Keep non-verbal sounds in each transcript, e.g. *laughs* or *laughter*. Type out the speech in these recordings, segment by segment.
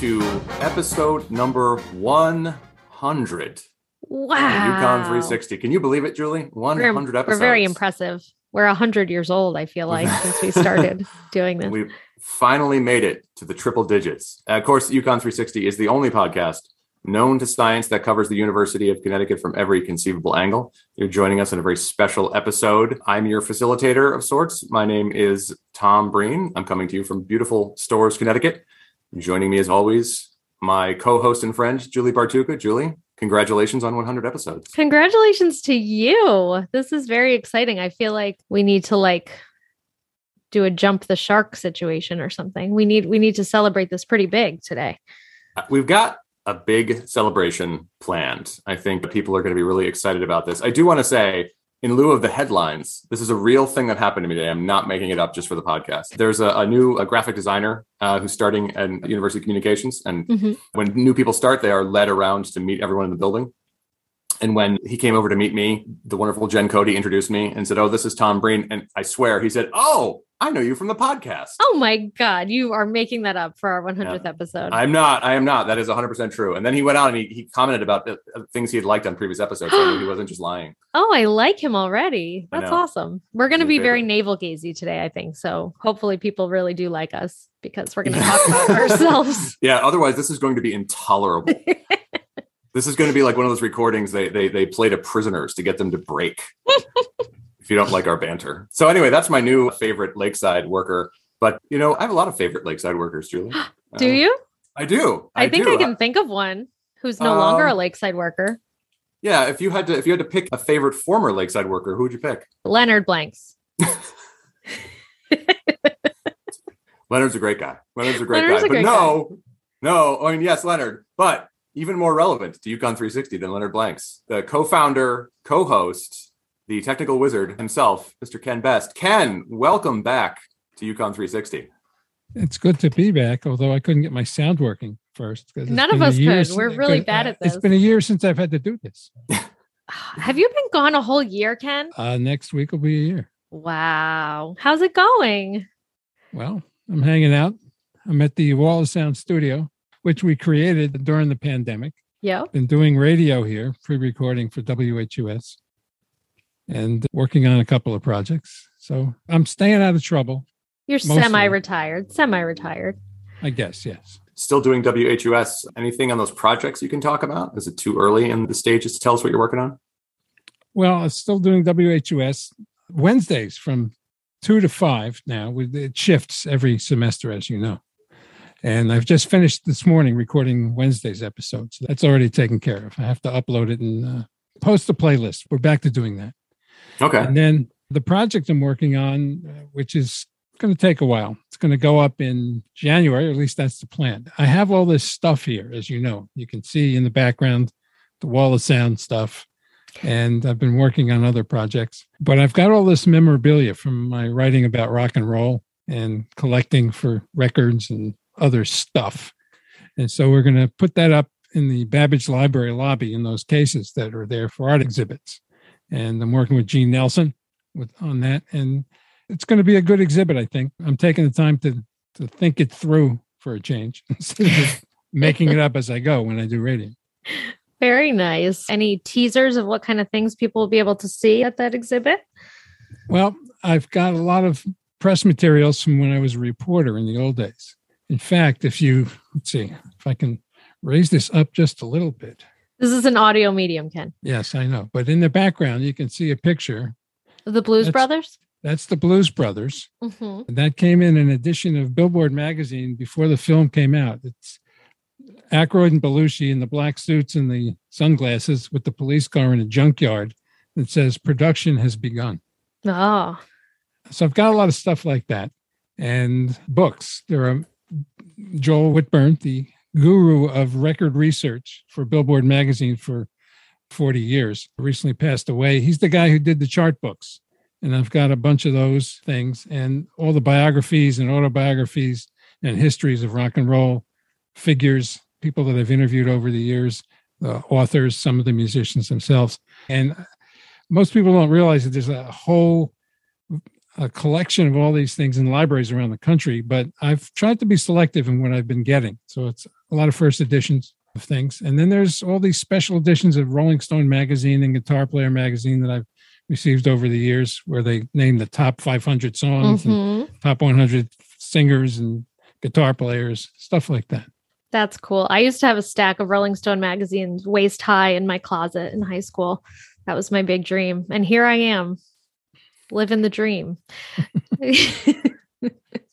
to episode number 100 Wow. UConn 360. Can you believe it, Julie? 100 we're, episodes. We're very impressive. We're 100 years old, I feel like, *laughs* since we started doing this. We finally made it to the triple digits. Uh, of course, UConn 360 is the only podcast known to science that covers the University of Connecticut from every conceivable angle. You're joining us in a very special episode. I'm your facilitator of sorts. My name is Tom Breen. I'm coming to you from beautiful Storrs, Connecticut. Joining me, as always, my co-host and friend Julie Bartucca. Julie, congratulations on 100 episodes. Congratulations to you. This is very exciting. I feel like we need to like do a jump the shark situation or something. We need we need to celebrate this pretty big today. Uh, we've got a big celebration planned. I think people are going to be really excited about this. I do want to say, in lieu of the headlines, this is a real thing that happened to me today. I'm not making it up just for the podcast. There's a, a new a graphic designer uh, who's starting at University of Communications, and Mm-hmm. when new people start, they are led around to meet everyone in the building. And when he came over to meet me, the wonderful Jen Cody introduced me and said, "Oh, this is Tom Breen." And I swear, he said, "Oh, I know you from the podcast." Oh my god, you are making that up for our 100th episode. I'm not. I am not. That is 100% true. And then he went on and he, he commented about the, uh, things he had liked on previous episodes. So he *gasps* wasn't just lying. oh, I like him already. That's awesome. We're going to be very navel gazy today, I think. So hopefully people really do like us because we're going *laughs* to talk about ourselves. Yeah. Otherwise, this is going to be intolerable. *laughs* this is going to be like one of those recordings they, they, they play to prisoners to get them to break *laughs* if you don't like our banter. So, anyway, that's my new favorite Lakeside worker. But, you know, I have a lot of favorite Lakeside workers, Julie. *gasps* Do Uh, you? I do. I, think do. I can think of one who's no longer a Um, lakeside worker. Yeah. If you had to, if you had to pick a favorite former Lakeside worker, who would you pick? Leonard Blanks. *laughs* *laughs* Leonard's a great guy. Leonard's a great Leonard's guy. a but great no, no, I mean, yes, Leonard, but even more relevant to UConn 360 than Leonard Blanks, the co founder, co host, the technical wizard himself, Mr. Ken Best. Ken, welcome back to UConn 360. It's good to be back, although I couldn't get my sound working first. it's None of us year could. We're really but, bad at this. It's been a year since I've had to do this. *sighs* Have you been gone a whole year, Ken? Uh, next week will be a year. Wow. How's it going? Well, I'm hanging out. I'm at the Wall of Sound studio, which we created during the pandemic. Yeah. Been doing radio here, pre-recording for WHUS, and working on a couple of projects. So I'm staying out of trouble, You're semi-retired. Semi-retired. I guess. Yes. Still doing WHUS. Anything on those projects you can talk about? Is it too early in the stages to tell us what you're working on? Well, I'm still doing WHUS Wednesdays from two to five now. With It shifts every semester, as you know. And I've just finished this morning recording Wednesday's episode. So that's already taken care of. I have to upload it and uh, post a playlist. We're back to doing that. Okay. And then the project I'm working on, uh, which is going to take a while, it's going to go up in January, or at least that's the plan. I have all this stuff here, as you know. You can see in the background the wall of sound stuff. And I've been working on other projects, but I've got all this memorabilia from my writing about rock and roll and collecting for records and other stuff. And so we're going to put that up in the Babbidge Library lobby in those cases that are there for art exhibits. And I'm working with Gene Nelson with on that. And it's going to be a good exhibit, I think. I'm taking the time to to think it through for a change *laughs* instead of just making it up as I go when I do radio. Very nice. Any teasers of what kind of things people will be able to see at that exhibit? Well, I've got a lot of press materials from when I was a reporter in the old days. In fact, if you let's see if I can raise this up just a little bit. This is an audio medium, Ken. Yes, I know. But in the background, you can see a picture. The Blues That's- Brothers? That's the Blues Brothers. hmm that came in an edition of Billboard magazine before the film came out. It's Aykroyd and Belushi in the black suits and the sunglasses with the police car in a junkyard that says production has begun. Oh, So I've got a lot of stuff like that and books. There are Joel Whitburn, the guru of record research for Billboard magazine for 40 years, recently passed away. He's the guy who did the chart books. And I've got a bunch of those things and all the biographies and autobiographies and histories of rock and roll figures, people that I've interviewed over the years, the authors, some of the musicians themselves. And most people don't realize that there's a whole a collection of all these things in libraries around the country, but I've tried to be selective in what I've been getting. So it's a lot of first editions of things. And then there's all these special editions of Rolling Stone magazine and Guitar Player magazine that I've received over the years where they name the top 500 songs and Mhm. top 100 singers and guitar players, stuff like that. That's cool. I used to have a stack of Rolling Stone magazines waist high in my closet in high school. That was my big dream. And here I am, living the dream. *laughs*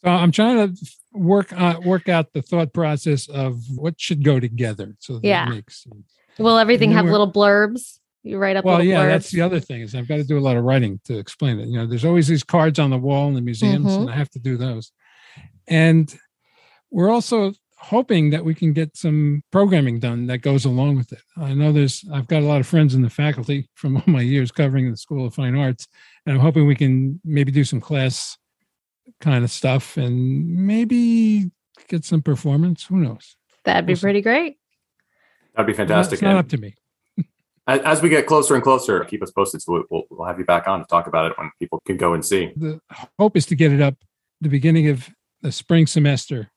So I'm trying to work uh, work out the thought process of what should go together so that Yeah. makes sense. Will everything have little blurbs? You write up Well, yeah, blurbs. that's the other thing is I've got to do a lot of writing to explain it. You know, there's always these cards on the wall in the museums, Mhm. and I have to do those. And we're also hoping that we can get some programming done that goes along with it. I know there's I've got a lot of friends in the faculty from *laughs* all my years covering the School of Fine Arts, and I'm hoping we can maybe do some class kind of stuff and maybe get some performance. Who knows? That'd be Awesome. pretty great. That'd be fantastic. It's not And up to me. *laughs* as, as we get closer and closer, keep us posted. So we'll- we'll, we'll have you back on to talk about it when people can go and see. the hope is to get it up the beginning of the spring semester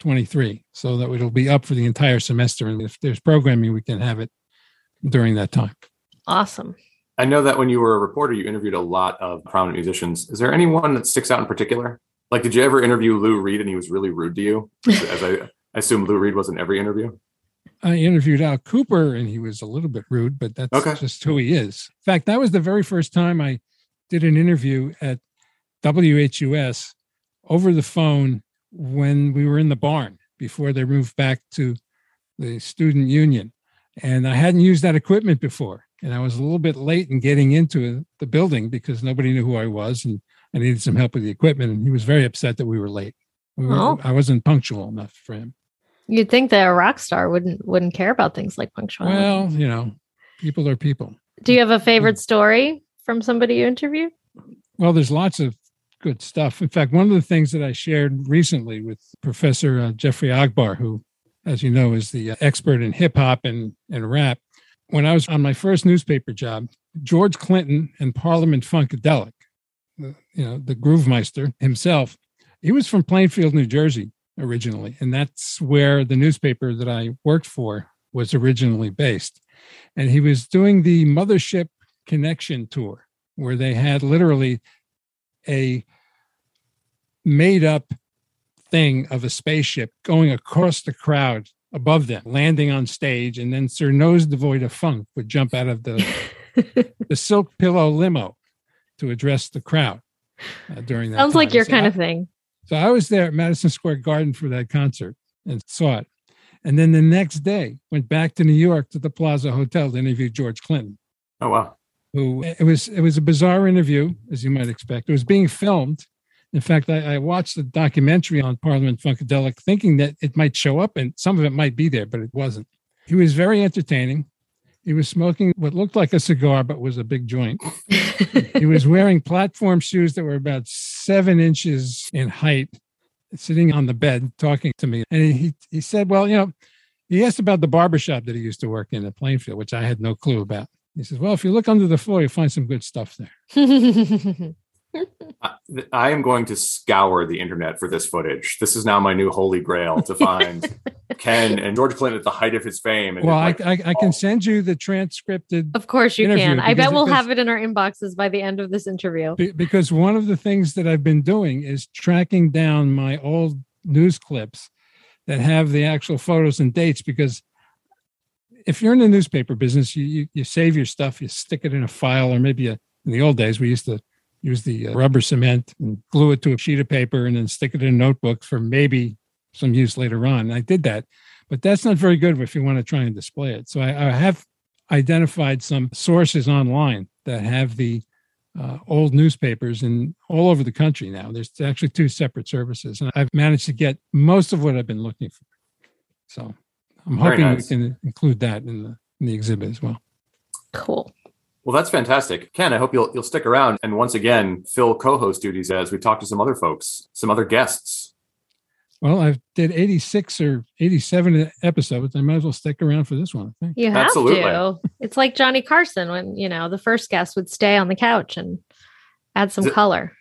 23 so that it'll be up for the entire semester and if there's programming we can have it during that time Awesome. I know that when you were a reporter, you interviewed a lot of prominent musicians. Is there anyone that sticks out in particular? Like, did you ever interview Lou Reed and he was really rude to you? *laughs* As I, I assume Lou Reed was in every interview. i interviewed al kooper and he was a little bit rude but that's Okay. just who he is in fact that was the very first time i did an interview at whus over the phone when we were in the barn before they moved back to the student union. And i hadn't used that equipment before. And i was a little bit late in getting into the building because nobody knew who i was and i needed some help with the equipment. And he was very upset that we were late. We were, Oh. i wasn't punctual enough for him. You'd think that a rock star wouldn't wouldn't care about things like punctuality. well you know people are people. Do you have a favorite mm. story from somebody you interviewed? Well, there's lots of good stuff. In fact, one of the things that I shared recently with Professor uh, Jeffrey Ogbar, who, as you know, is the uh, expert in hip hop and, and rap, when I was on my first newspaper job, George Clinton and Parliament Funkadelic, the, you know, the Groove Meister himself, he was from Plainfield, New Jersey originally. And that's where the newspaper that I worked for was originally based. And he was doing the Mothership Connection Tour, where they had literally a made up thing of a spaceship going across the crowd above them, landing on stage, and then Sir Nose Devoid of Funk would jump out of the, *laughs* the silk pillow limo to address the crowd uh, during that. Sounds like your So kind I- of thing. so I was there at Madison Square Garden for that concert and saw it. And then the next day went back to New York to the Plaza Hotel to interview George Clinton Oh, wow. Who it was it was a bizarre interview, as you might expect. It was being filmed. In fact, I, I watched the documentary on Parliament Funkadelic thinking that it might show up and some of it might be there, but it wasn't. He was very entertaining. He was smoking what looked like a cigar, but was a big joint. *laughs* He was wearing platform shoes that were about seven inches in height, sitting on the bed talking to me. And he, he said, Well, you know, he asked about the barbershop that he used to work in at Plainfield, which I had no clue about. He says, Well, if you look under the floor, you'll find some good stuff there. *laughs* I, I am going to scour the internet for this footage. This is now my new holy grail to find *laughs* Ken and George Clinton at the height of his fame. And Well, I, like, I, I can oh. send you the transcripted of course you can. I bet we'll have it in our inboxes by the end of this interview. because one of the things that I've been doing is tracking down my old news clips that have the actual photos and dates because if you're in the newspaper business you, you, you save your stuff you stick it in a file or maybe a, in the old days we used to use the uh, rubber cement and glue it to a sheet of paper and then stick it in a notebook for maybe some use later on i did that but that's not very good if you want to try and display it so i, I have identified some sources online that have the uh, old newspapers in all over the country now. There's actually two separate services, and I've managed to get most of what I've been looking for. So I'm Very hoping nice. we can include that in the in the exhibit as well. Cool. well, that's fantastic. Ken, I hope you'll you'll stick around and once again fill co-host duties as we talk to some other folks, some other guests. Well, I did 86 or 87 episodes. I might as well stick around for this one. I think. You have Absolutely. to. It's like Johnny Carson when, you know, the first guest would stay on the couch and add some Is it- color.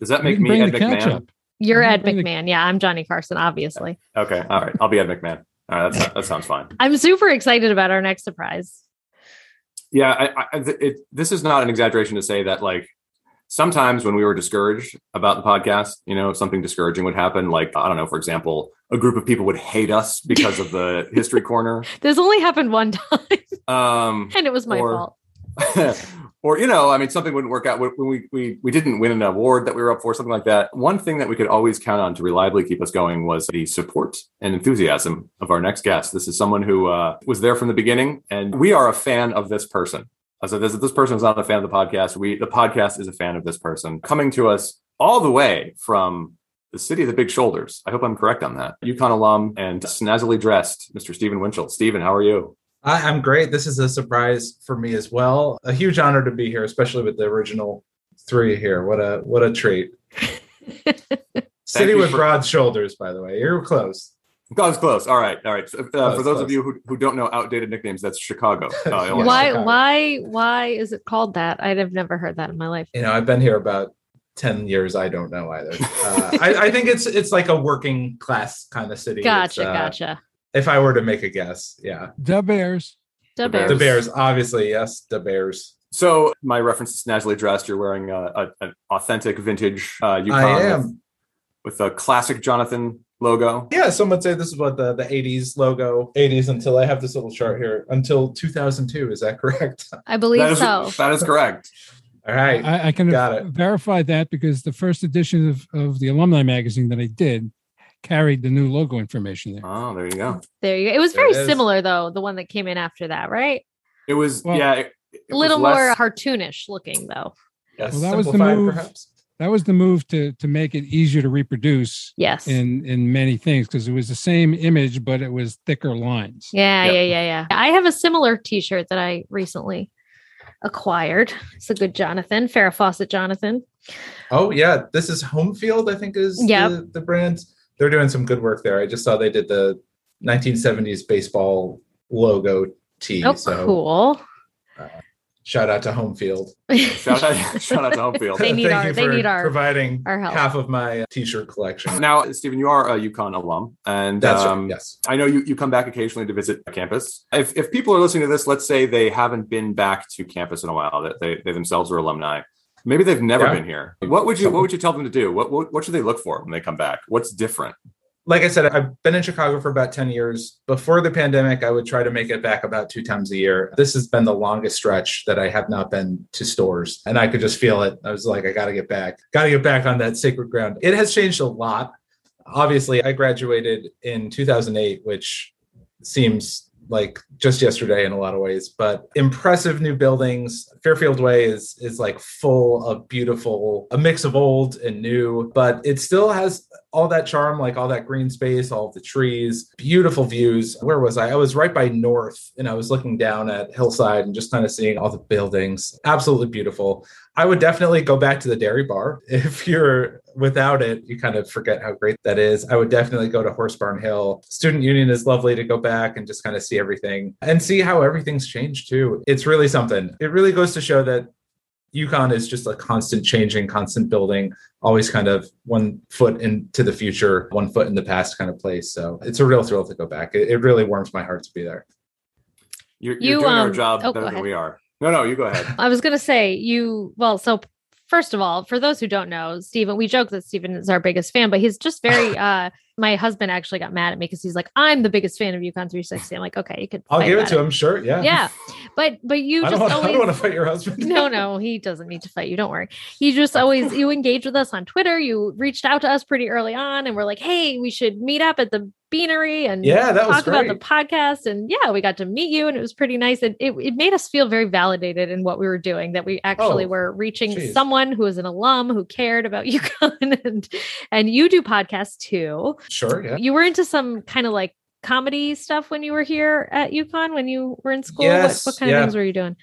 Does that You make can me bring Ed the McMahon? ketchup. You're. Ed McMahon. Yeah, I'm Johnny Carson, obviously. Okay, all right. I'll be Ed McMahon. All right, that's, that sounds fine. I'm super excited about our next surprise. Yeah, I, I, it, this is not an exaggeration to say that like sometimes when we were discouraged about the podcast, you know, something discouraging would happen. Like I don't know, for example, a group of people would hate us because of the *laughs* history corner, This only happened one time, um, *laughs* and it was my Or- fault. *laughs* or you know, I mean, something wouldn't work out when we we we didn't win an award that we were up for, something like that. One thing that we could always count on to reliably keep us going was the support and enthusiasm of our next guest. This is someone who uh, was there from the beginning, and we are a fan of this person. So this this person is not a fan of the podcast. We the podcast is a fan of this person coming to us all the way from the city of the big shoulders. I hope I'm correct on that. UConn alum and snazzily dressed, Mr. Stephen Winchell. Stephen, how are you? I, I'm great. This is a surprise for me as well. A huge honor to be here, especially with the original three here. What a what a treat. *laughs* City with for- broad shoulders, by the way. You're close. That was close. All right, all right. So, uh, for Close, those of you who, who don't know outdated nicknames, that's Chicago. *laughs* Uh, why? Chicago. Why? Why is it called that? I'd have never heard that in my life. You know, I've been here about ten years. I don't know either. Uh, I, I think it's it's like a working class kind of city. Gotcha, uh, gotcha. If I were to make a guess, yeah, The Bears. The Bears. the Bears. Bears, obviously, yes, the Bears. So my reference to snazzily dressed, you're wearing a, a, an authentic vintage uh, UConn I am. With, with a classic Jonathan logo. Yeah, some would say this is what the, the 80s logo, 80s until I have this little chart here, until 2002. Is that correct? *laughs* I believe That is, so. that is correct. All right. I, I can Got it. verify that because the first edition of, of the alumni magazine that I did carried the new logo information there. Oh, there you go. There you go. It was There very it is. similar though, the one that came in after that, right? It was Well, yeah. It, it A little was more less- cartoonish looking though. Yes, Well, that was the move. perhaps. That was the move to to make it easier to reproduce Yes. in in many things because it was the same image but it was thicker lines. Yeah, Yep. yeah, yeah, yeah. I have a similar T-shirt that I recently acquired. It's a good Jonathan, Farrah Fawcett Jonathan. Oh yeah, this is Home Field. I think is Yep. the, the brand. They're doing some good work there. I just saw they did the 1970s baseball logo tee. Oh, so cool. shout out to Home Field. *laughs* shout out, shout out to home field. *laughs* They need Thank our- you they need our- providing our help. half of my t-shirt collection. Now, Stephen, you are a UConn alum, and That's um, right. Yes. I know you, you come back occasionally to visit campus. If, if people are listening to this, let's say they haven't been back to campus in a while, that they, they themselves are alumni. Maybe they've never Yeah. been here. What would you what would you tell them to do? What, what what should they look for when they come back? What's different? like I said, I've been in Chicago for about 10 years. Before the pandemic, I would try to make it back about two times a year. This has been the longest stretch that I have not been to Storrs. And I could just feel it. I was like, I got to get back, got to get back on that sacred ground. It has changed a lot. Obviously, I graduated in 2008, which seems like just yesterday in a lot of ways, but impressive new buildings. Fairfield Way is is like full of beautiful, a mix of old and new, but it still has all that charm, like all that green space, all the trees, beautiful views. Where was I? I was right by North and I was looking down at Hillside and just kind of seeing all the buildings. Absolutely beautiful. I would definitely go back to the dairy bar. *laughs* If you're without it, you kind of forget how great that is. I would definitely go to Horse Barn Hill. Student Union is lovely to go back and just kind of see everything and see how everything's changed too. It's really something. It really goes to show that UConn is just a constant changing, constant building, always kind of one foot into the future, one foot in the past kind of place. So it's a real thrill to go back. It, it really warms my heart to be there. You're, you're You, doing our um, job oh, better than we are. No, no, you go ahead. *laughs* I was gonna say you well, so first of all, for those who don't know, Stephen, we joke that Stephen is our biggest fan, but he's just very *laughs* uh my husband actually got mad at me because he's like, I'm the biggest fan of UConn 360. I'm like, okay, you could I'll give it to him, sure. Yeah. Yeah. But but you *laughs* I just don't, want, I always don't want to fight your husband. no, no, he doesn't need to fight you. Don't worry. You just always you engage with us on Twitter. You reached out to us pretty early on, and we're like, "Hey, we should meet up at the Beanery and Yeah, that was talk about the podcast." And yeah, we got to meet you, and it was pretty nice. And it, it made us feel very validated in what we were doing. That we actually Oh, were reaching geez. someone who was an alum who cared about *laughs* UConn, and and you do podcasts too. Sure. Yeah. You were into some kind of like comedy stuff when you were here at UConn when you were in school. Yes, what, what kind yeah. of things were you doing?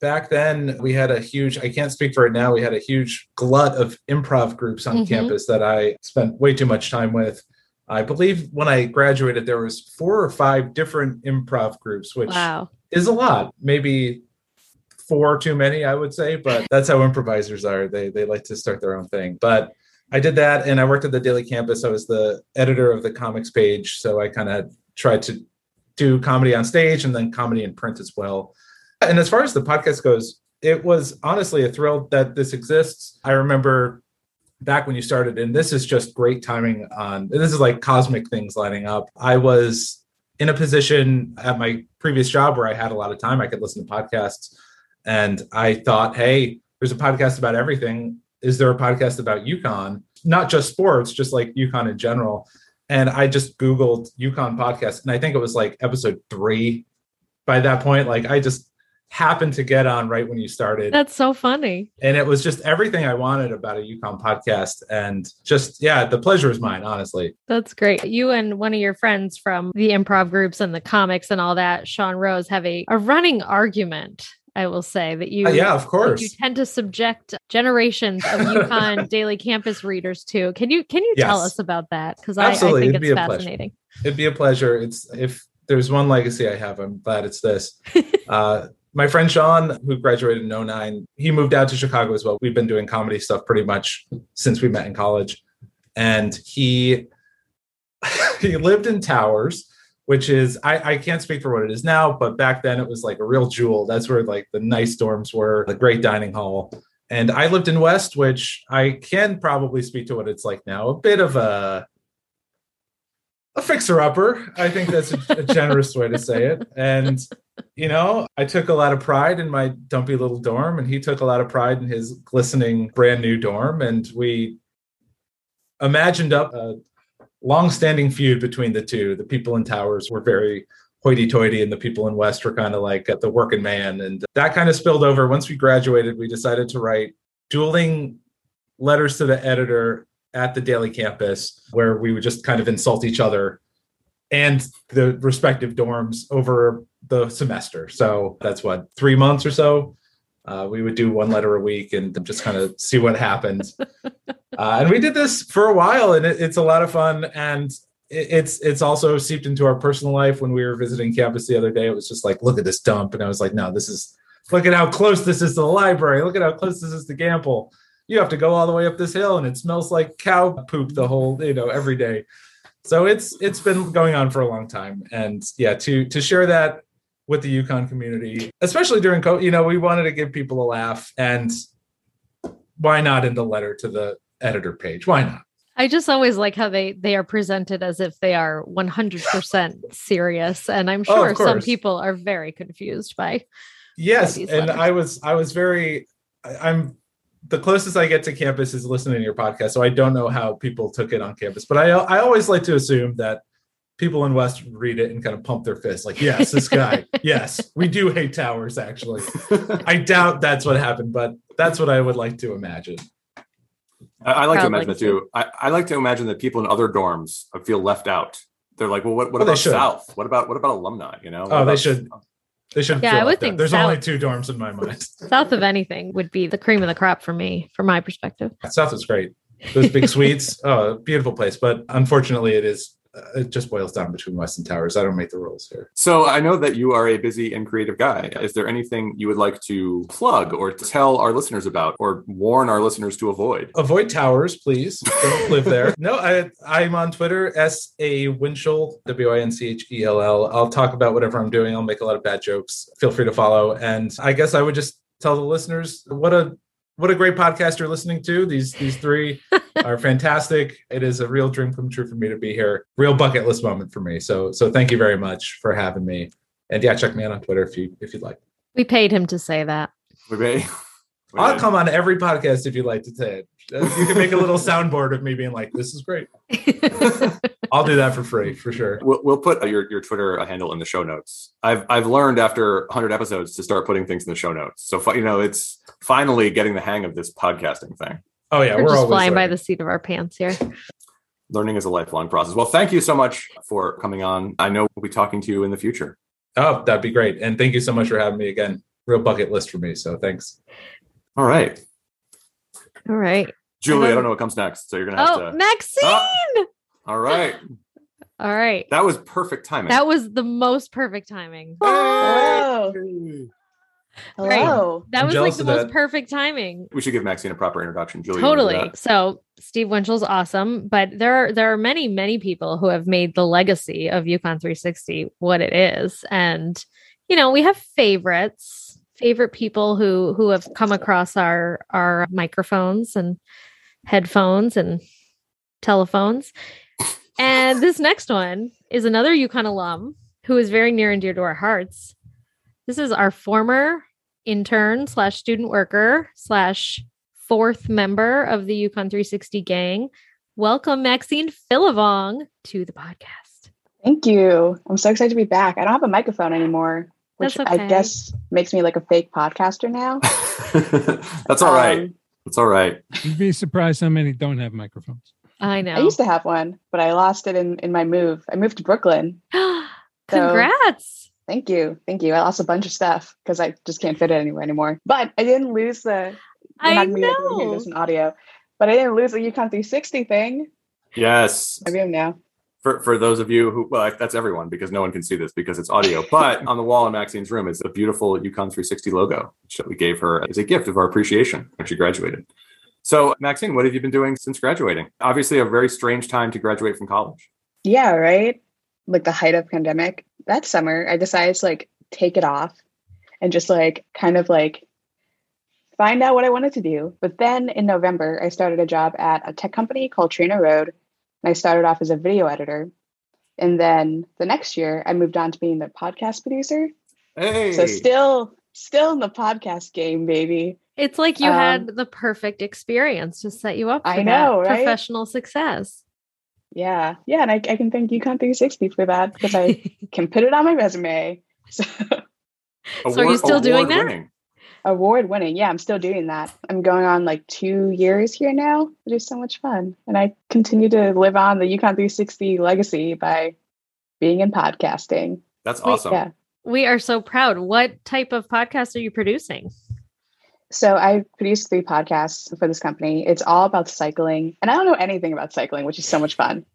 back then we had a huge i can't speak for it now we had a huge glut of improv groups on Mhm. campus that i spent way too much time with i believe when i graduated there was four or five different improv groups which Wow. is a lot maybe four too many, I would say, but that's how improvisers are. They they like to start their own thing. But I did that and I worked at the Daily Campus. I was the editor of the comics page. So I kind of tried to do comedy on stage and then comedy in print as well. And as far as the podcast goes, it was honestly a thrill that this exists. I remember back when you started, and this is just great timing on this is like cosmic things lining up. I was in a position at my previous job where I had a lot of time. I could listen to podcasts. And I thought, hey, there's a podcast about everything. Is there a podcast about UConn? Not just sports, just like UConn in general. And I just Googled UConn podcast. And I think it was like episode three by that point. Like I just happened to get on right when you started. That's so funny. And it was just everything I wanted about a UConn podcast. And just, yeah, the pleasure is mine, honestly. That's great. You and one of your friends from the improv groups and the comics and all that, Sean Rose, have a, a running argument. I will say that you, Uh, yeah, of course. you tend to subject generations of *laughs* UConn daily campus readers to. Can you can you tell us about that? Because I, I think It'd it's be a pleasure. fascinating. It'd be a pleasure. It's if there's one legacy I have, I'm glad it's this. *laughs* uh, my friend Sean, who graduated in 09, he moved out to Chicago as well. We've been doing comedy stuff pretty much since we met in college. And he *laughs* he lived in Towers, which is I, I can't speak for what it is now, but back then it was like a real jewel. That's where like the nice dorms were, the great dining hall. And I lived in West, which I can probably speak to what it's like now. A bit of a a fixer upper. I think that's a, a generous way to say it. And you know, I took a lot of pride in my dumpy little dorm, and he took a lot of pride in his glistening brand new dorm. And we imagined up a long-standing feud between the two. The people in Towers were very hoity-toity, and the people in West were kind of like at the working man. And that kind of spilled over. Once we graduated, we decided to write dueling letters to the editor at the daily campus where we would just kind of insult each other and the respective dorms over the semester. So that's what, three months or so. Uh, we would do one letter a week and just kind of see what happened. *laughs* uh, and we did this for a while, and it, it's a lot of fun. And it, it's it's also seeped into our personal life. When we were visiting campus the other day, it was just like, look at this dump, and I was like, no, this is look at how close this is to the library. Look at how close this is to Gampel. You have to go all the way up this hill, and it smells like cow poop the whole you know every day. So it's it's been going on for a long time, and yeah, to to share that with the UConn community, especially during COVID, you know, we wanted to give people a laugh, and why not in the letter to the editor page? Why not? I just always like how they they are presented as if they are 100% serious and I'm Oh, sure some people are very confused by Yes, these and letters. I was I was very I'm the closest I get to campus is listening to your podcast, so I don't know how people took it on campus, but I I always like to assume that people in West read it and kind of pump their fists like, yes, this guy, *laughs* yes, we do hate towers. Actually, *laughs* I doubt that's what happened, but that's what I would like to imagine. I, I like to Proud imagine that too. I, I like to imagine that people in other dorms feel left out. They're like, well, what, what Well, about. South? What about what about alumni? You know? What Oh, they about- should. They should. Yeah, I would like think there's only two dorms in my mind. *laughs* south of anything would be the cream of the crop for me from my perspective. South is great. Those big *laughs* suites, oh, beautiful place. But unfortunately, it is. Uh, it just boils down between West and Towers. I don't make the rules here. So I know that you are a busy and creative guy. Is there anything you would like to plug or tell our listeners about or warn our listeners to avoid? Avoid towers, please. Don't live there. No, I I'm on Twitter, S A Winchell, W I N C H E L L. I'll talk about whatever I'm doing. I'll make a lot of bad jokes. Feel free to follow. And I guess I would just tell the listeners what a what a great podcast you're listening to. These these three *laughs* are fantastic. It is a real dream come true for me to be here. Real bucket list moment for me. So so thank you very much for having me. And yeah, check me out on Twitter if you if you'd like. We paid him to say that. We may. we I'll come on every podcast if you'd like to say it. Uh, You can make a little soundboard of me being like, "This is great." *laughs* I'll do that for free for sure. We'll, we'll put your, your Twitter handle in the show notes. I've I've learned after 100 episodes to start putting things in the show notes. So you know, it's finally getting the hang of this podcasting thing. Oh yeah, We're, we're, just always flying by the seat of our pants here. Learning is a lifelong process. Well, thank you so much for coming on. I know we'll be talking to you in the future. Oh, that'd be great. And thank you so much for having me again. Real bucket list for me. So thanks. All right, All right. Julie. I then- don't know what comes next, so you're gonna have Oh, to. Maxine. Ah. All right, *laughs* All right. that was perfect timing. That was the most perfect timing. Hello. Hello. That I'm was like the most that. perfect timing. We should give Maxine a proper introduction. Julie, you wanna do Totally. So Steve Winchell's awesome, but there are there are many many people who have made the legacy of UConn 360 what it is, and you know we have favorites, favorite people who who have come across our our microphones and headphones and telephones, and this *laughs* next one is another UConn alum who is very near and dear to our hearts. This is our former intern slash student worker slash fourth member of the UConn 360 gang. Welcome, Maxine Philivong, to the podcast. Thank you. I'm so excited to be back. I don't have a microphone anymore, which That's I guess makes me like a fake podcaster now. *laughs* That's all right. Um, That's all right. You'd be surprised how many don't have microphones. I know. I used to have one, but I lost it in, in my move. I moved to Brooklyn. *gasps* Congrats. Thank you. Thank you. I lost a bunch of stuff because I just can't fit it anywhere anymore. But I didn't lose the you're I not gonna be able to hear know. this in audio. But I didn't lose the UConn 360 thing. Yes. I do now. For, for those of you who, well, that's everyone because no one can see this because it's audio. But *laughs* on the wall in Maxine's room is a beautiful UConn 360 logo, which we gave her as a gift of our appreciation when she graduated. So, Maxine, what have you been doing since graduating? Obviously, a very strange time to graduate from college. Yeah, right. Like the height of pandemic. That summer, I decided to like take it off and just like kind of like find out what I wanted to do. But then in November, I started a job at a tech company called Trainer Road. And I started off as a video editor. And then the next year, I moved on to being the podcast producer. Hey, So still, still in the podcast game, baby. It's like you Um, had the perfect experience to set you up for I that know, right? professional success. Yeah, yeah, and I, I can thank UConn 360 for that because I *laughs* can put it on my resume. *laughs* So So are you still doing that? award-winning. Award winning. Yeah, I'm still doing that. I'm going on like two years here now. It is so much fun. And I continue to live on the UConn 360 legacy by being in podcasting. That's Wait, awesome. Yeah. we are so proud. What type of podcast are you producing? So I produce three podcasts for this company. It's all about cycling. And I don't know anything about cycling, which is so much fun.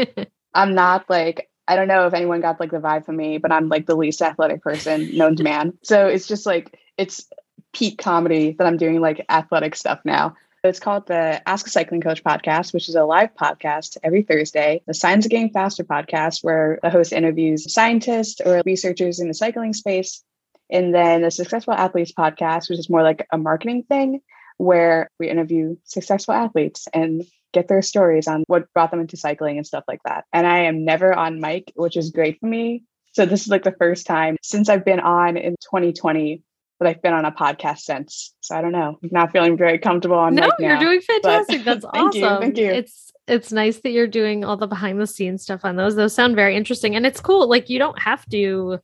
*laughs* I'm not like I don't know if anyone got like the vibe from me, but I'm like the least athletic person known to man. So it's just like it's peak comedy that I'm doing like athletic stuff now. It's called the Ask a Cycling Coach podcast, which is a live podcast every Thursday. The Science of Getting Faster podcast, where the host interviews scientists or researchers in the cycling space. And then the Successful Athletes podcast, which is more like a marketing thing, where we interview successful athletes and get their stories on what brought them into cycling and stuff like that. And I am never on mic, which is great for me. So this is like the first time since I've been on in 2020 that I've been on a podcast since. So I don't know. I'm not feeling very comfortable on no, you're now. doing fantastic. That's *laughs* Thank you, awesome. thank you. It's it's nice that you're doing all the behind the scenes stuff on those. Those sound very interesting. And it's cool. Like you don't have to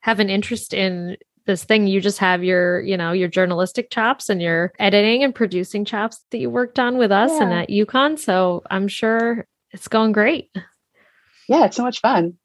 have an interest in this thing. You just have your, you know, your journalistic chops and your editing and producing chops that you worked on with us and at UConn. So I'm sure it's going great. Yeah, it's so much fun.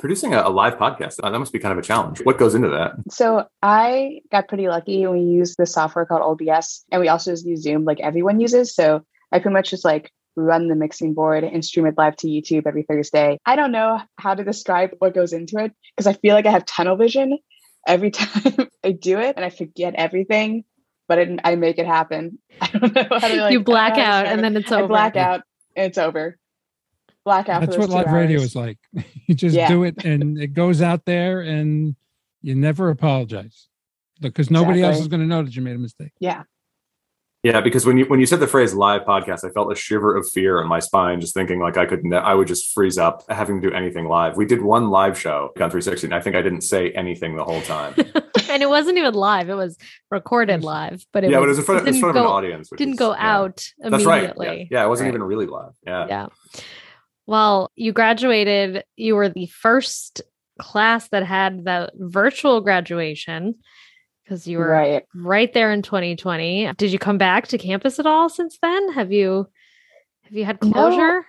Producing a, a live podcast, uh, that must be kind of a challenge. What goes into that? So I got pretty lucky and we used this software called OBS and we also just use Zoom like everyone uses. So I pretty much just like run the mixing board and stream it live to YouTube every Thursday. I don't know how to describe what goes into it because I feel like I have tunnel vision every *laughs* time I do it and I forget everything, but it, I make it happen. *laughs* I don't know how to like, you black don't out and then it. it's I over. black out and it's over. Black out. That's for what those two live radio is like. *laughs* You just Yeah. do it and it goes out there and you never apologize because nobody else is going to know that you made a mistake. Yeah. Yeah, because when you when you said the phrase live podcast, I felt a shiver of fear on my spine, just thinking like I could ne- I would just freeze up having to do anything live. We did one live show on 360, and I think I didn't say anything the whole time. *laughs* *laughs* and it wasn't even live. It was recorded live, but it yeah, was, but it was in front, of, it in didn't front of an audience. which didn't is- go yeah. out That's right. Yeah, yeah it wasn't Right. even really live. Yeah. Yeah. Well, you graduated. You were the first class that had the virtual graduation because you were right. Right. there in 2020. Did you come back to campus at all since then? Have you have you had No. closure?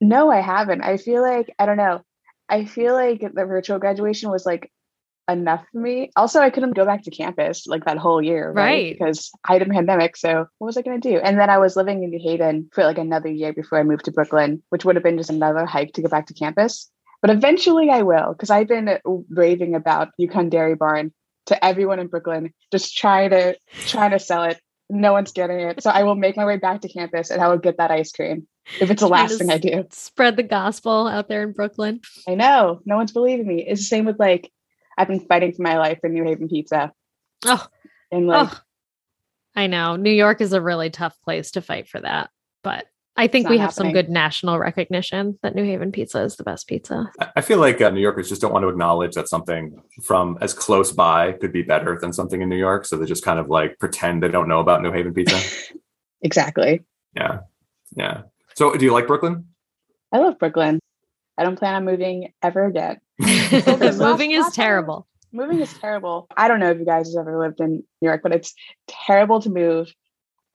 No, I haven't. I feel like I don't know. I feel like the virtual graduation was like enough for me. Also, I couldn't go back to campus like that whole year, right? Right. Because I had a pandemic. So what was I going to do? And then I was living in New Haven for like another year before I moved to Brooklyn, which would have been just another hike to go back to campus. But eventually I will, because I've been raving about UConn Dairy Barn to everyone in Brooklyn, just trying to trying to sell it. No one's getting it. So I will make my way back to campus and I will get that ice cream if it's the last thing I do. Spread the gospel out there in Brooklyn. I know. No one's believing me. It's the same with like I've been fighting for my life for New Haven pizza. Oh, And like oh, I know. New York is a really tough place to fight for that, but I think we have some good national recognition that New Haven pizza is the best pizza. I- I feel like uh, New Yorkers just don't want to acknowledge that something from as close by could be better than something in New York. So they just kind of like pretend they don't know about New Haven pizza. *laughs* exactly. yeah. Yeah. So do you like Brooklyn? I love Brooklyn. I don't plan on moving ever again. *laughs* Moving is terrible. Moving is terrible. I don't know if you guys have ever lived in New York, but it's terrible to move.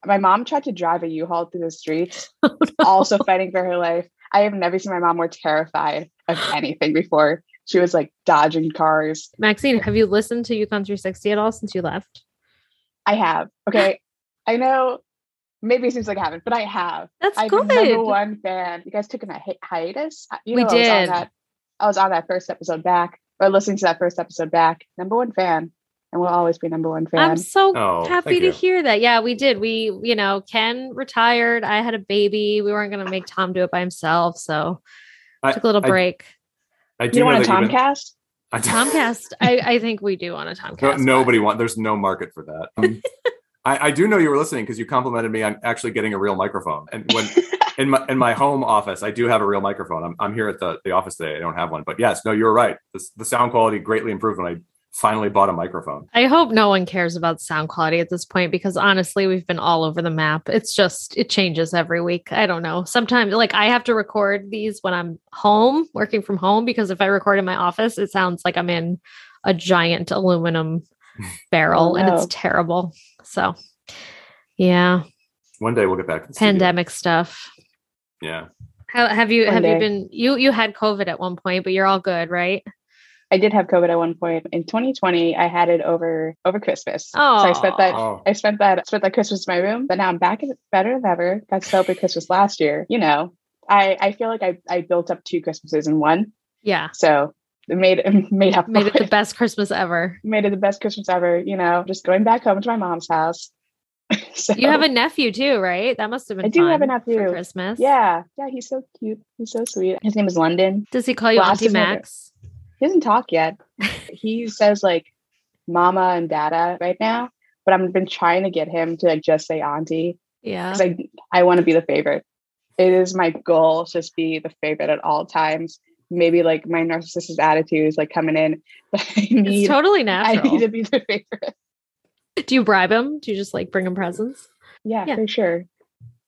My mom tried to drive a U-Haul through the streets, *laughs* Oh, also fighting for her life. I have never seen my mom more terrified of anything before. She was like dodging cars. Maxine, have you listened to UConn 360 at all since you left? I have. Okay. *laughs* I know maybe it seems like I haven't, but I have. That's I'm good. number one fan. You guys took a hi- hiatus. You We know I was on did. That. I was on that first episode back, or listening to that first episode back. Number one fan, and we'll always be number one fan. I'm so Oh, happy to you. hear that. Yeah, we did. We, you know, Ken retired. I had a baby. We weren't going to make Tom do it by himself. So I, took a little I- break. I do you don't want a that been- Tomcast? I Tomcast, I, I think we do want a *laughs* Tomcast. No, nobody want. There's no market for that. *laughs* Um, I, I do know you were listening because you complimented me on actually getting a real microphone. And when *laughs* in my in my home office, I do have a real microphone. I'm, I'm here at the, the office today. I don't have one, but yes, no, you're right. The, the sound quality greatly improved when I finally bought a microphone. I hope no one cares about sound quality at this point because honestly, we've been all over the map. It's just, it changes every week. I don't know. Sometimes, like, I have to record these when I'm home, working from home, because if I record in my office, it sounds like I'm in a giant aluminum *laughs* barrel Oh, and it's oh, terrible. So, yeah, One day we'll get back to the studio. pandemic stuff. Yeah. How, have you One have you been you you had COVID at one point, but you're all good, right? I did have COVID at one point in 2020. I had it over over Christmas. Oh, So I spent that. Oh, I spent that spent that Christmas in my room, but now I'm back at better than ever. Got to celebrate Christmas last year. You know, I I feel like I I built up two Christmases in one, Yeah, so it made it *laughs* made up made it the best Christmas ever. made it the best Christmas ever. You know, just going back home to my mom's house. *laughs* so, You have a nephew too, right? That must have been. I do have a nephew for. Christmas. yeah, yeah. He's so cute. He's so sweet. His name is London. Does he call you Last Auntie is never- Max? He doesn't talk yet. *laughs* he says like mama and dada right now, but I've been trying to get him to like just say auntie Yeah. because I I want to be the favorite. It is my goal to just be the favorite at all times. Maybe like my narcissist's attitude is like coming in, but I It's need totally I need to be the favorite. *laughs* Do you bribe him? Do you just like bring him presents? Yeah, Yeah. for sure.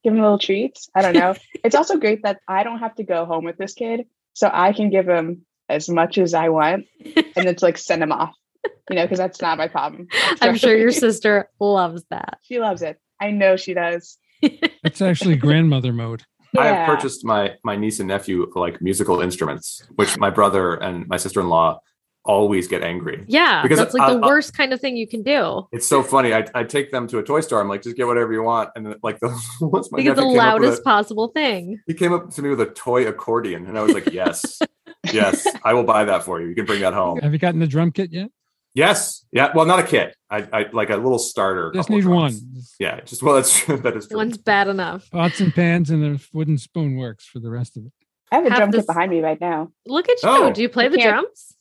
Give him little treats. I don't know. *laughs* it's also great that I don't have to go home with this kid, so I can give him as much as I want, *laughs* and it's like send him off. You know, because that's not my problem. I'm sure your sister loves that. She loves it. I know she does. It's actually grandmother mode. I have purchased my my niece and nephew like musical instruments, which my brother and my sister in law always get angry. Yeah, Because that's like the I- I- worst kind of thing you can do. It's so funny. I, I take them to a toy store. I'm like, just get whatever you want. And then, like the *laughs* once my Like it's the nephew came up with loudest a- possible thing. he came up to me with a toy accordion, and I was like, yes, yes, I will buy that for you. You can bring that home. Have you gotten the drum kit yet? Yes, yeah. Well, not a kit. I, I like a little starter. Just need one. Yeah, just well, that's true. *laughs* That is true. One's bad enough. Pots and pans and a wooden spoon works for the rest of it. I have a Have drum this- kit behind me right now. Look at you. Oh. Do you play I the can't- drums?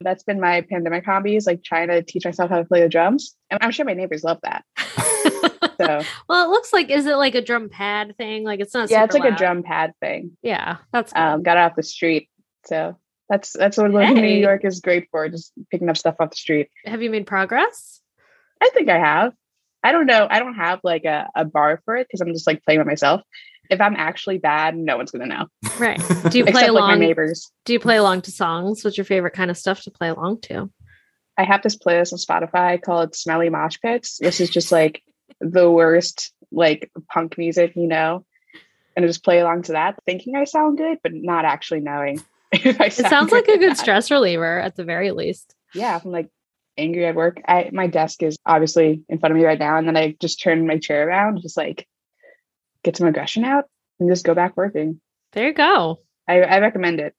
That's been my pandemic hobbies, like trying to teach myself how to play the drums. And I'm sure my neighbors love that. *laughs* So well, it looks like is it like a drum pad thing? Like it's not. yeah, it's like a drum pad thing. Yeah, that's good. Um, got it off the street. So that's that's what Hey. New York is great for, just picking up stuff off the street. Have you made progress? I think I have. I don't know. I don't have like a, a bar for it because I'm just like playing by myself. If I'm actually bad, no one's gonna know. Right. *laughs* Do you play Except like my along? neighbors. do you play along to songs? What's your favorite kind of stuff to play along to? I have this playlist on Spotify called Smelly Mosh Pits. This is just like the worst like punk music, you know. And I just play along to that, thinking I sound good, but not actually knowing. *laughs* if I It sound sounds like a good not. stress reliever at the very least. Yeah, if I'm like angry at work. I my desk is obviously in front of me right now, and then I just turn my chair around, just like get some aggression out, and just go back working. There you go. I, I recommend it.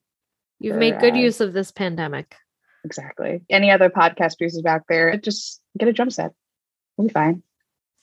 You've For, made good uh, use of this pandemic. Exactly. Any other podcast producers back there, just get a drum set. We'll be fine.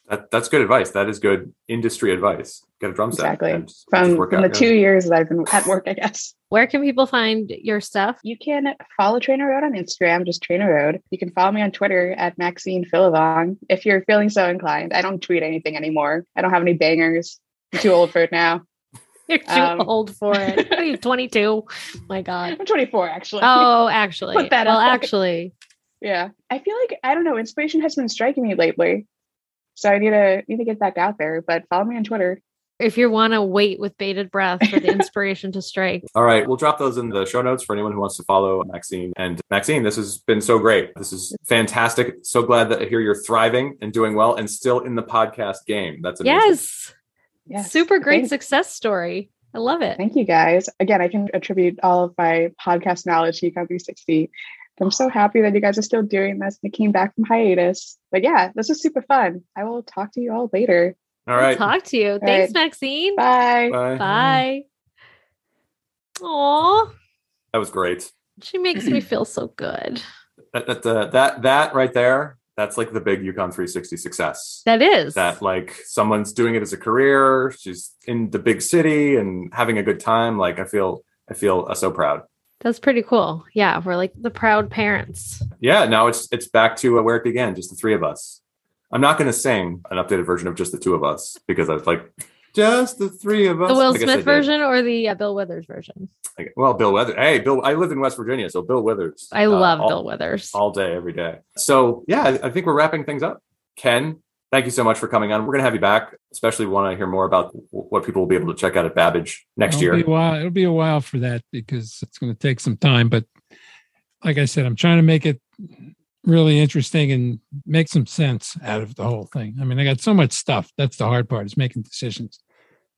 That, that's good advice. That is good industry advice. Get a drum set. Exactly. just- From, from out, the yeah. two years that I've been at work, I guess. Where can people find your stuff? You can follow Trainer Road on Instagram, just Trainer Road. You can follow me on Twitter at Maxine Philivong if you're feeling so inclined. I don't tweet anything anymore. I don't have any bangers. I'm too old for it now. *laughs* You're too Um, old for it. What are you, *laughs* 22? My God. I'm 24, actually. Oh, *laughs* actually. Put that well, out there. actually. Yeah. I feel like I don't know, inspiration has been striking me lately. So I need to need to get back out there. But follow me on Twitter. If you want to wait with bated breath for the inspiration to strike, All right, we'll drop those in the show notes for anyone who wants to follow Maxine. And Maxine, this has been so great. This is fantastic. So glad that I hear you're thriving and doing well and still in the podcast game. That's amazing. yes, Yes. super great Thank- success story. I love it. Thank you guys. Again, I can attribute all of my podcast knowledge to UConn 360. I'm so happy that you guys are still doing this and it came back from hiatus. But yeah, this was super fun. I will talk to you all later. All right. Talk to you. Thanks, Maxine. Bye. Bye. Bye. Aw, That was great. she makes me feel so good. That, that, uh, that, that right there, that's like the big UConn 360 success. That is. that like someone's doing it as a career she's in the big city and having a good time like i feel i feel uh, so proud That's pretty cool. Yeah, we're like the proud parents. yeah now it's it's back to uh, where it began just the three of us i'm not going to sing an updated version of just the two of us because i was like just the three of us The Will I guess I Smith version or the uh, Bill Withers version? Well bill withers hey bill i live in west virginia so bill withers I uh, love all, Bill Withers. all day every day so yeah I, I think we're wrapping things up ken thank you so much for coming on we're going to have you back especially want to hear more about what people will be able to check out at Babbidge next it'll year Be a while. It'll be a while for that because it's going to take some time. But like I said, I'm trying to make it really interesting and make some sense out of the whole thing. I mean, I got so much stuff. That's the hard part is making decisions.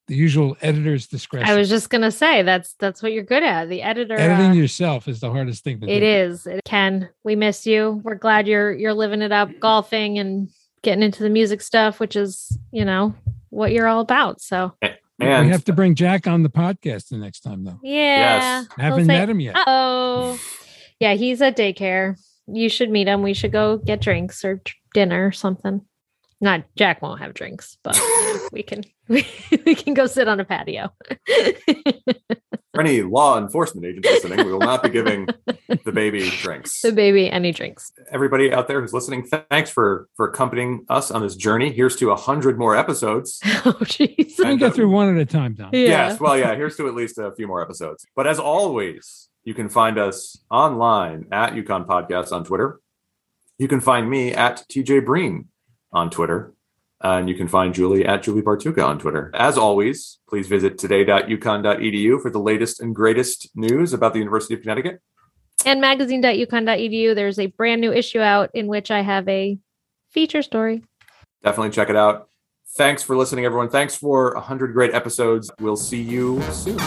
The usual editor's discretion. I was just gonna say that's that's what you're good at. The editor. editing uh, yourself is the hardest thing to It do. is. It Ken, we miss you. We're glad you're you're living it up, golfing and getting into the music stuff, which is, you know, what you're all about. So and we have to bring Jack on the podcast the next time, though. yeah. Yes. I haven't met him yet. Oh. Yeah, he's at daycare. You should meet him. We should go get drinks or tr- dinner or something. Not Jack won't have drinks, but *laughs* we can *laughs* we, we can go sit on a patio. For any *laughs* law enforcement agents listening, we will not be giving the baby drinks. the baby any drinks. Everybody out there who's listening, th- thanks for for accompanying us on this journey. Here's to a hundred more episodes. Oh jeez. We can And, get uh, through one at a time, Don. Yeah. Yes, well, yeah. Here's to at least a few more episodes. But as always, you can find us online at UConn Podcast on Twitter. You can find me at TJ Breen on Twitter. And you can find Julie at Julie Bartucca on Twitter. As always, please visit today.uconn.edu for the latest and greatest news about the University of Connecticut. and magazine.uconn.edu. There's a brand new issue out in which I have a feature story. Definitely check it out. Thanks for listening, everyone. Thanks for 100 great episodes. We'll see you soon.